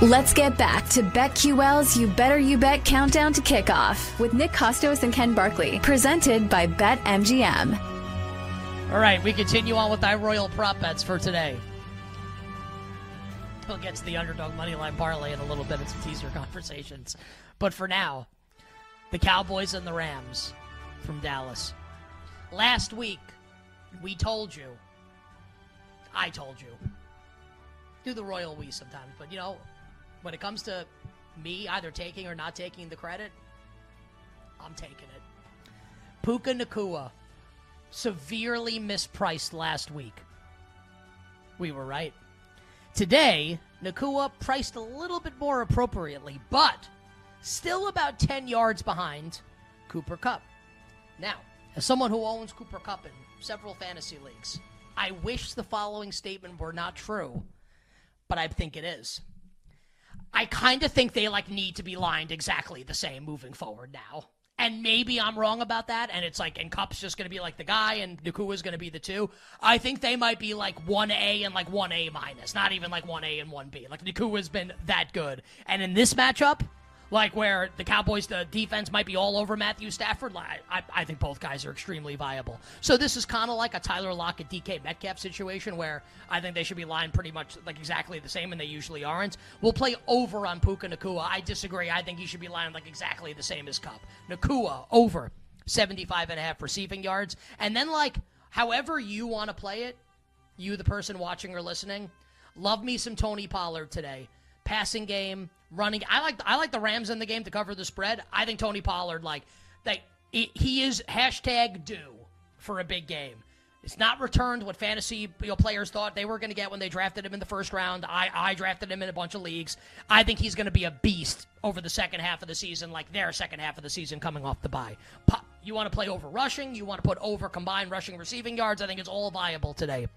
Let's get back to BetQL's You Better You Bet Countdown to Kickoff with Nick Kostos and Ken Barkley, presented by BetMGM. All right, we continue on with our royal prop bets for today. We'll get to the underdog moneyline parlay in a little bit. It's teaser conversations. But for now, the Cowboys and the Rams from Dallas. Last week, we told you, I told you, do the royal we sometimes, but you know, when it comes to me either taking or not taking the credit, I'm taking it. Puka Nacua severely mispriced last week. We were right. Today, Nacua priced a little bit more appropriately, but still about 10 yards behind Cooper Kupp. Now, as someone who owns Cooper Kupp in several fantasy leagues, I wish the following statement were not true, but I think it is. I kind of think they like need to be lined exactly the same moving forward now. And maybe I'm wrong about that, and it's like, and Kupp's just going to be like the guy, and Nacua's going to be the two. I think they might be like 1A and like 1A minus, not even like 1A and 1B. Like Nacua's been that good. And in this matchup, like where the Cowboys, the defense might be all over Matthew Stafford. I, I think both guys are extremely viable. So this is kind of like a Tyler Lockett, DK Metcalf situation where I think they should be lined pretty much like exactly the same, and they usually aren't. We'll play over on Puka Nacua. I disagree. I think he should be lined like exactly the same as Kupp. Nacua over 75 and a half receiving yards, and then like however you want to play it, you the person watching or listening, love me some Tony Pollard today. Passing game running. I like I like the Rams in the game to cover the spread. I think Tony Pollard like they he is hashtag due for a big game. It's not returned what fantasy you know, players thought they were going to get when they drafted him in the first round. I, I drafted him in a bunch of leagues. I think he's going to be a beast over the second half of the season, like their second half of the season coming off the bye. You want to play over rushing, you want to put over combined rushing receiving yards. I think it's all viable today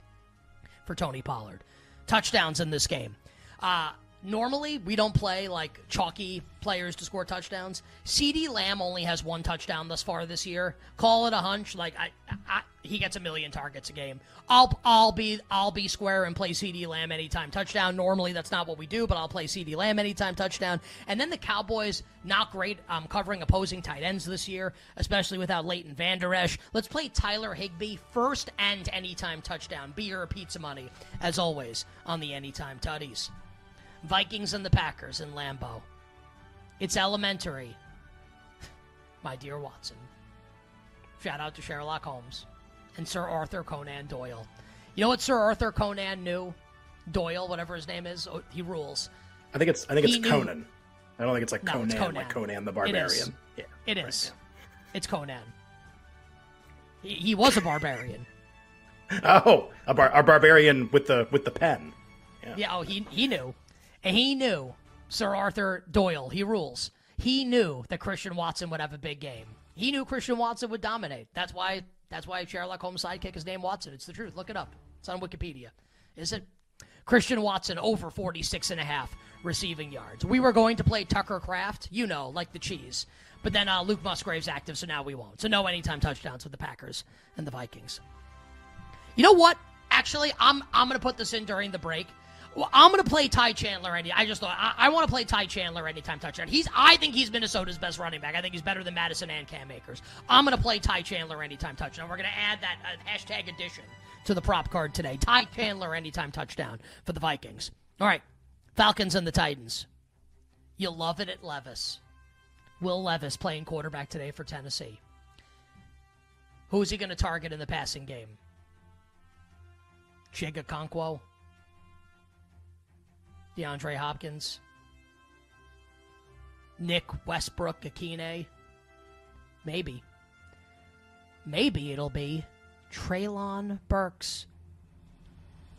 for Tony Pollard. Touchdowns in this game. Uh, normally we don't play like chalky players to score touchdowns. CD Lamb only has one touchdown thus far this year. Call it a hunch. Like I, I, he gets a million targets a game. I'll I'll be I'll be square and play CD Lamb anytime touchdown. Normally that's not what we do, but I'll play CD Lamb anytime touchdown. And then the Cowboys not great um, covering opposing tight ends this year, especially without Leighton Vander Esch. Let's play Tyler Higbee first and anytime touchdown. Beer or pizza money as always on the anytime tutties. Vikings and the Packers in Lambeau. It's elementary. My dear Watson. Shout out to Sherlock Holmes and Sir Arthur Conan Doyle. You know what Sir Arthur Conan knew? Doyle, whatever his name is, oh, he rules. I think it's I think He it's knew- Conan. I don't think it's like No, Conan, it's Conan. like Conan the It is. Barbarian. Yeah, It right, is. It's Conan. He, he was a barbarian. Oh, a, bar- a barbarian with the with the pen. Yeah, oh, he he knew, he knew Sir Arthur Doyle. He rules. He knew that Christian Watson would have a big game. He knew Christian Watson would dominate. That's why. That's why Sherlock Holmes' sidekick is named Watson. It's the truth. Look it up. It's on Wikipedia. Is it? Christian Watson over 46 and a half receiving yards. We were going to play Tucker Kraft, you know, like the cheese. But then uh, Luke Musgrave's active, so now we won't. So no anytime touchdowns with the Packers and the Vikings. You know what? Actually, I'm I'm gonna put this in during the break. Well, I'm gonna play Ty Chandler. Any, I just thought I, I want to play Ty Chandler anytime touchdown. He's I think he's Minnesota's best running back. I think he's better than Madison and Cam Akers. I'm gonna play Ty Chandler anytime touchdown. We're gonna add that uh, hashtag addition to the prop card today. Ty Chandler anytime touchdown for the Vikings. All right, Falcons and the Titans. You love it at Levis. Will Levis playing quarterback today for Tennessee. Who's he going to target in the passing game? Chig Okonkwo, DeAndre Hopkins, Nick Westbrook-Ikhine. Maybe. Maybe it'll be Treylon Burks.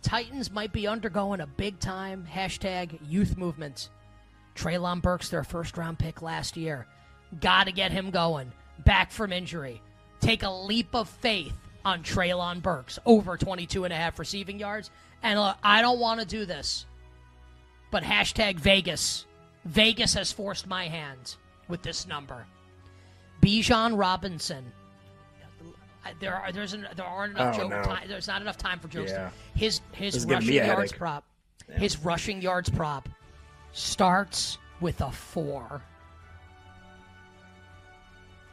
Titans might be undergoing a big time hashtag youth movement. Treylon Burks, their first round pick last year. Got to get him going. Back from injury. Take a leap of faith on Treylon Burks over 22 and a half receiving yards. And look, I don't want to do this, but hashtag Vegas. Vegas has forced my hand with this number. Bijan Robinson. There are there's an, there aren't enough Oh, joke no. time. There's not enough time for jokes. Yeah. His his rushing yards headache. prop. His rushing yards prop starts with a four.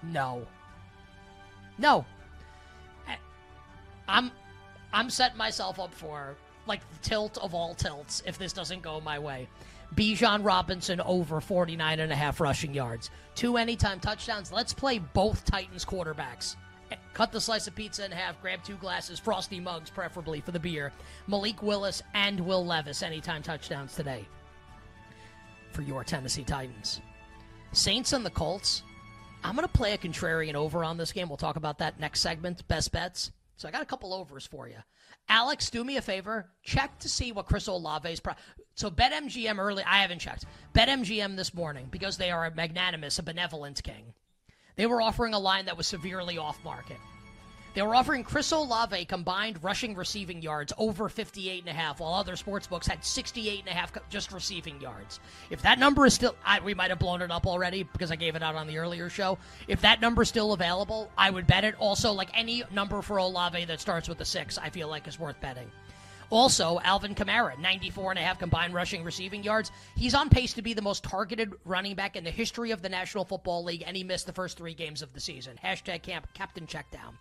No. No. I'm I'm setting myself up for like the tilt of all tilts if this doesn't go my way. Bijan Robinson over 49 and a half rushing yards. Two anytime touchdowns. Let's play both Titans quarterbacks. Cut the slice of pizza in half, grab two glasses, frosty mugs preferably for the beer. Malik Willis and Will Levis anytime touchdowns today for your Tennessee Titans. Saints and the Colts. I'm going to play a contrarian over on this game. We'll talk about that next segment, best bets. So I got a couple overs for you. Alex, do me a favor. Check to see what Chris Olave's. Pro- so BetMGM early. I haven't checked. BetMGM this morning because they are a magnanimous, a benevolent king. They were offering a line that was severely off market. They were offering Chris Olave combined rushing receiving yards over 58 and a half, while other sports books had 68 and a half just receiving yards. If that number is still, I, we might have blown it up already because I gave it out on the earlier show. If that number is still available, I would bet it. Also, like any number for Olave that starts with a six, I feel like is worth betting. Also, Alvin Kamara, 94 and a half combined rushing receiving yards. He's on pace to be the most targeted running back in the history of the National Football League, and he missed the first three games of the season. Hashtag camp, Captain Checkdown.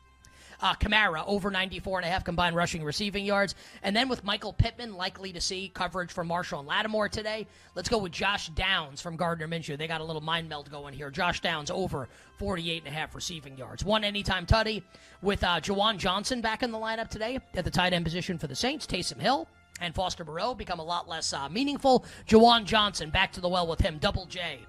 Uh, Kamara over 94 and a half combined rushing receiving yards. And then with Michael Pittman likely to see coverage from Marshall and Lattimore today, let's go with Josh Downs from Gardner Minshew. They got a little mind meld going here. Josh Downs over 48 and a half receiving yards. One anytime tutty with uh, Juwan Johnson back in the lineup today at the tight end position for the Saints. Taysom Hill and Foster Moreau become a lot less uh, meaningful. Juwan Johnson back to the well with him. Double J,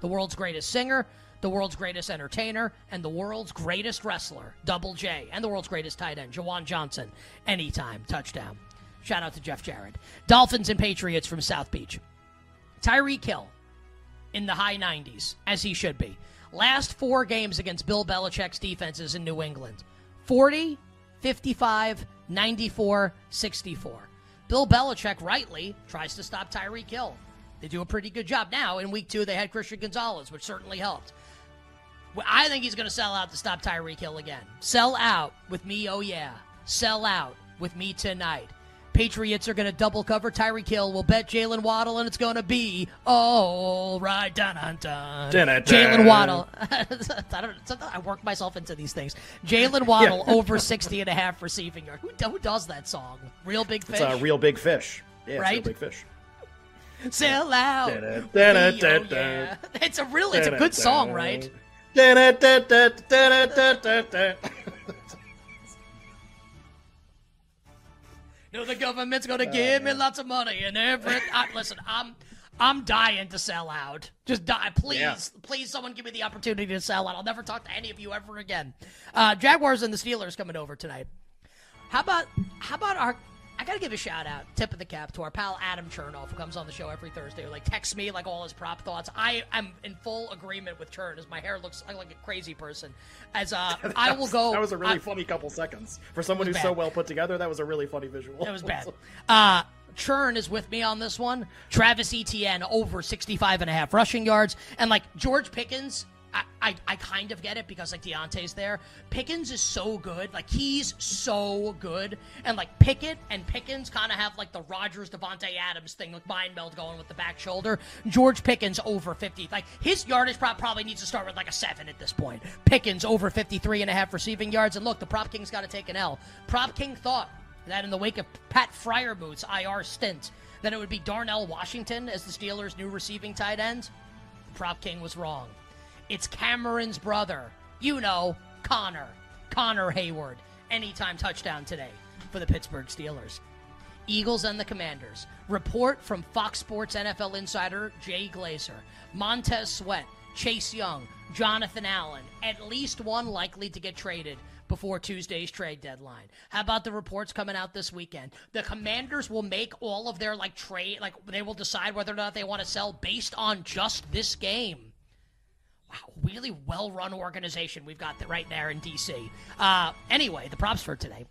the world's greatest singer the world's greatest entertainer, and the world's greatest wrestler, Double J, and the world's greatest tight end, Juwan Johnson. Anytime touchdown. Shout out to Jeff Jarrett. Dolphins and Patriots from South Beach. Tyreek Hill in the high 90s, as he should be. Last four games against Bill Belichick's defenses in New England 40, 55, 94, 64. Bill Belichick rightly tries to stop Tyreek Hill. They do a pretty good job. Now, in week two, they had Christian Gonzalez, which certainly helped. I think he's going to sell out to stop Tyreek Hill again. Sell out with me, oh yeah. Sell out with me tonight. Patriots are going to double cover Tyreek Hill. We'll bet Jaylen Waddle, and it's going to be all right. Dun, dun, dun. Jaylen Waddle. I, don't, I work myself into these things. Jaylen Waddle over 60 and a half receiving yard. Who, who does that song? Reel Big Fish? It's a real big fish. Yeah, Right? real big fish. Sell out. Dun-dun, with me, oh yeah. It's a real, it's a good song, right? No, the government's gonna give me lots of money and every. I, listen, I'm I'm dying to sell out. Just die, please, Yeah. please. Someone give me the opportunity to sell out. I'll never talk to any of you ever again. Uh, Jaguars and the Steelers coming over tonight. How about how about our? I gotta give a shout out, tip of the cap to our pal Adam Chernoff, who comes on the show every Thursday. Who like texts me like all his prop thoughts. I am in full agreement with Chern, as my hair looks like a crazy person. As uh, I will go. That was a really I- funny couple seconds for someone who's so well put together. That was a really funny visual. It was bad. Uh, Chern is with me on this one. Travis Etienne over 65 and a half rushing yards. And like George Pickens, I, I, kind of get it because like Diontae's there. Pickens is so good. Like he's so good. And like Pickett and Pickens kind of have like the Rodgers Davante Adams thing, like mind meld going with the back shoulder. George Pickens over 50. Like his yardage prop probably needs to start with like a seven at this point. Pickens over 53 and a half receiving yards. And look, the Prop King's got to take an L. Prop King thought that in the wake of Pat Freiermuth's IR stint, that it would be Darnell Washington as the Steelers' new receiving tight end. Prop King was wrong. It's Cameron's brother. You know, Connor. Connor Heyward. Anytime touchdown today for the Pittsburgh Steelers. Eagles and the Commanders. Report from Fox Sports NFL insider Jay Glazer. Montez Sweat, Chase Young, Jonathan Allen, at least one likely to get traded before Tuesday's trade deadline. How about the reports coming out this weekend? The Commanders will make all of their like trade like they will decide whether or not they want to sell based on just this game. Wow, really well run organization we've got right there in DC. Uh, anyway, the props for today.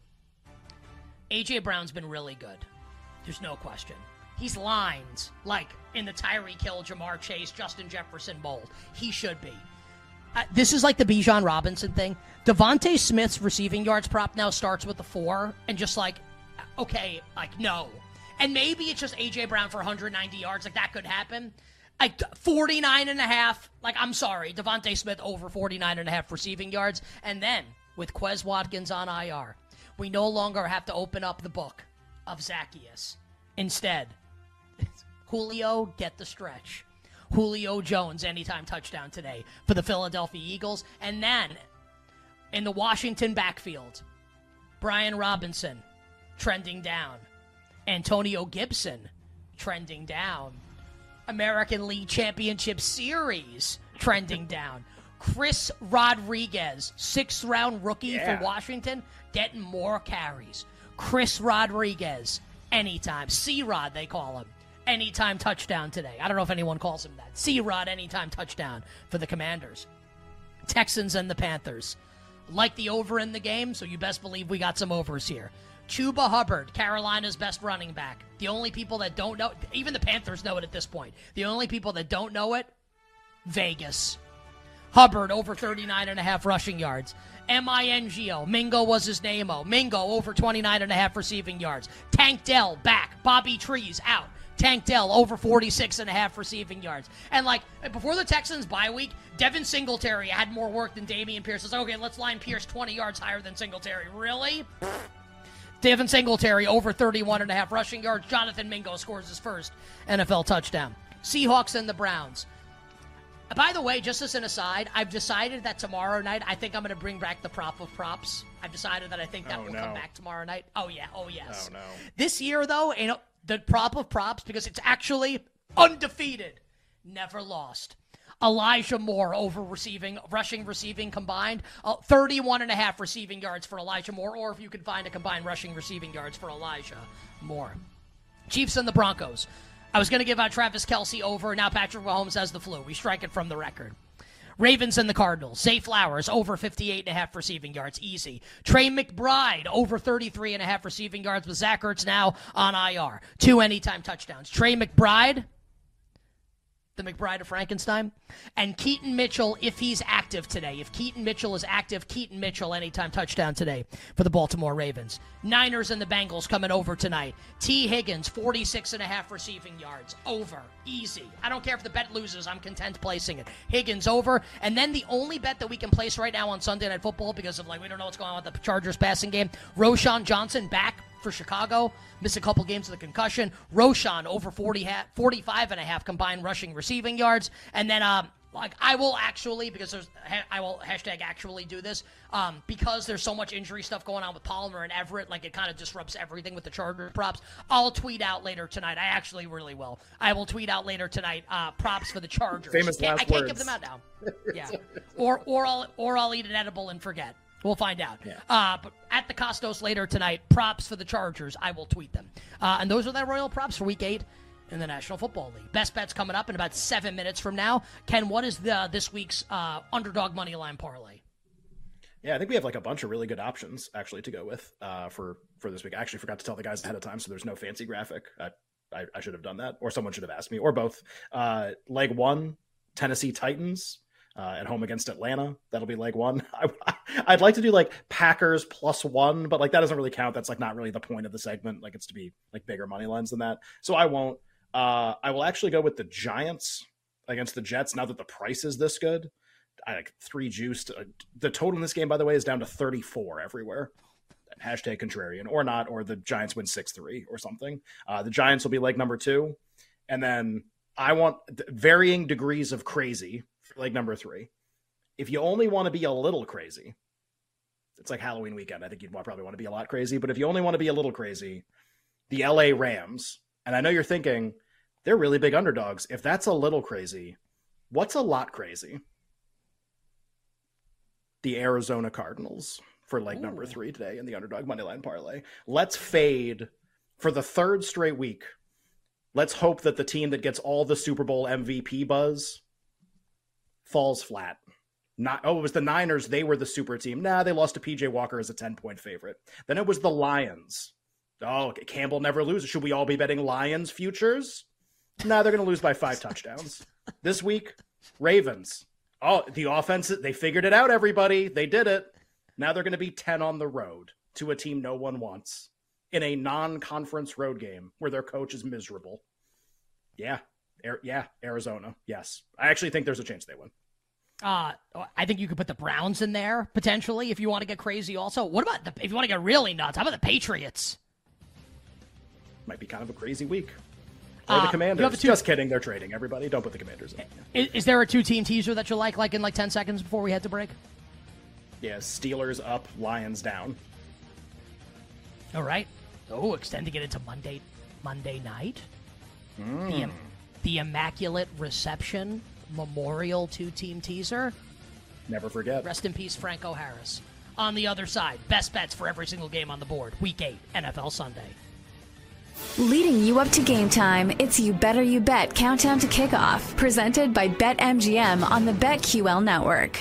AJ Brown's been really good. There's no question. He's lines like in the Tyreek Hill, Ja'Marr Chase, Justin Jefferson mold. He should be. Uh, this is like the Bijan Robinson thing. DeVonta Smith's receiving yards prop now starts with a four, and just like, okay, like no. And maybe it's just A.J. Brown for 190 yards. Like, that could happen. Like 49 and a half. Like, I'm sorry. DeVonta Smith over 49 and a half receiving yards. And then with Quez Watkins on IR, we no longer have to open up the book of Zacchaeus. Instead, Julio, get the stretch. Julio Jones, anytime touchdown today for the Philadelphia Eagles. And then in the Washington backfield, Brian Robinson trending down. Antonio Gibson trending down. American League Championship Series trending down. Chris Rodriguez, sixth round rookie yeah. for Washington, getting more carries. Chris Rodriguez, anytime. C Rod, they call him anytime touchdown today. I don't know if anyone calls him that. C Rod anytime touchdown for the Commanders. Texans and the Panthers. Like the over in the game, so you best believe we got some overs here. Chuba Hubbard, Carolina's best running back. The only people that don't know, even the Panthers know it at this point. The only people that don't know it, Vegas. Hubbard over 39 and a half rushing yards. M-I-N-G-O. Mingo was his name. -o. Mingo over 29 and a half receiving yards. Tank Dell back. Bobby Trees out. Tank Dell over 46 and a half receiving yards. And like before the Texans bye week, Devin Singletary had more work than Dameon Pierce. It's okay, let's line Pierce 20 yards higher than Singletary. Really? Devin Singletary over 31 and a half rushing yards. Jonathan Mingo scores his first NFL touchdown. Seahawks and the Browns. By the way, just as an aside, I've decided that tomorrow night I think I'm going to bring back the prop of props. I've decided that I think that oh, will no. come back tomorrow night. Oh yeah, oh yes. Oh no. This year though, you know, the prop of props because it's actually undefeated, never lost. Elijah Moore over receiving, rushing, receiving combined. Uh, 31 and a half receiving yards for Elijah Moore, or if you can find a combined rushing, receiving yards for Elijah Moore. Chiefs and the Broncos. I was going to give out Travis Kelce over. Now Patrick Mahomes has the flu. We strike it from the record. Ravens and the Cardinals. Zay Flowers over 58 and a half receiving yards. Easy. Trey McBride over 33 and a half receiving yards with Zach Ertz now on IR. Two anytime touchdowns. Trey McBride the McBride of Frankenstein, and Keaton Mitchell if he's active today. If Keaton Mitchell is active, Keaton Mitchell anytime touchdown today for the Baltimore Ravens. Niners and the Bengals coming over tonight. Tee Higgins, 46 and a half receiving yards. Over. Easy. I don't care if the bet loses, I'm content placing it. Higgins over. And then the only bet that we can place right now on Sunday Night Football because of like we don't know what's going on with the Chargers passing game. Roschon Johnson back for Chicago. Missed a couple games with a concussion. Roschon over 40 ha- 45 and a half combined rushing receiving yards. And then, uh, like, I will actually, because there's, I will hashtag actually do this, um, because there's so much injury stuff going on with Palmer and Everett, like, it kind of disrupts everything with the Charger props. I'll tweet out later tonight. I actually really will. I will tweet out later tonight uh, props for the Chargers. Famous can't, last I can't words. give them out now. Yeah. or, or, I'll, or I'll eat an edible and forget. We'll find out. Yeah. Uh, but at the Kostos later tonight, props for the Chargers. I will tweet them. Uh, and those are the Royal props for Week Eight in the National Football League. Best bets coming up in about seven minutes from now. Ken, what is the this week's uh, underdog money line parlay? Yeah, I think we have like a bunch of really good options actually to go with uh, for for this week. I actually forgot to tell the guys ahead of time, so there's no fancy graphic. I, I, I should have done that, or someone should have asked me, or both. Uh, leg one, Tennessee Titans uh, at home against Atlanta. That'll be leg one. I, would like to do like Packers plus one, but like that doesn't really count. That's like not really the point of the segment. Like it's to be like bigger money lines than that. So I won't. Uh, I will actually go with the Giants against the Jets. Now that the price is this good, I like three juiced. Uh, the total in this game, by the way, is down to 34 everywhere. Hashtag contrarian or not, or the Giants win 6 3 or something. Uh, the Giants will be like number two. And then I want varying degrees of crazy like number three. If you only want to be a little crazy, it's like Halloween weekend. I think you'd probably want to be a lot crazy. But if you only want to be a little crazy, the LA Rams, and I know you're thinking they're really big underdogs. If that's a little crazy, what's a lot crazy? The Arizona Cardinals for leg Ooh. number three today in the underdog money line parlay. Let's fade for the third straight week. Let's hope that the team that gets all the Super Bowl MVP buzz falls flat. Not oh, it was the Niners. They were the super team. Nah, they lost to PJ Walker as a 10 point favorite. Then it was the Lions. Oh, Campbell never loses. Should we all be betting Lions futures? Nah, they're going to lose by five touchdowns. This week, Ravens. Oh, the offense, they figured it out, everybody. They did it. Now they're going to be 10 on the road to a team no one wants. in a non-conference road game where their coach is miserable. Yeah, yeah, Arizona. Yes, I actually think there's a chance they win. Uh, I think you could put the Browns in there potentially if you want to get crazy. Also, what about the, if you want to get really nuts? How about the Patriots? Might be kind of a crazy week. Or uh, the Commanders. Two- Just kidding. They're trading. Everybody, don't put the Commanders in. Is, is there a two-team teaser that you like, like in like ten seconds before we head to break? Yeah, Steelers up, Lions down. All right. Oh, extending it into Monday, Monday night. Mm. The, the Immaculate Reception Memorial two team teaser. Never forget. Rest in peace, Franco Harris. On the other side, best bets for every single game on the board. Week 8, NFL Sunday. Leading you up to game time, it's You Better You Bet Countdown to Kickoff, presented by BetMGM on the BetQL network.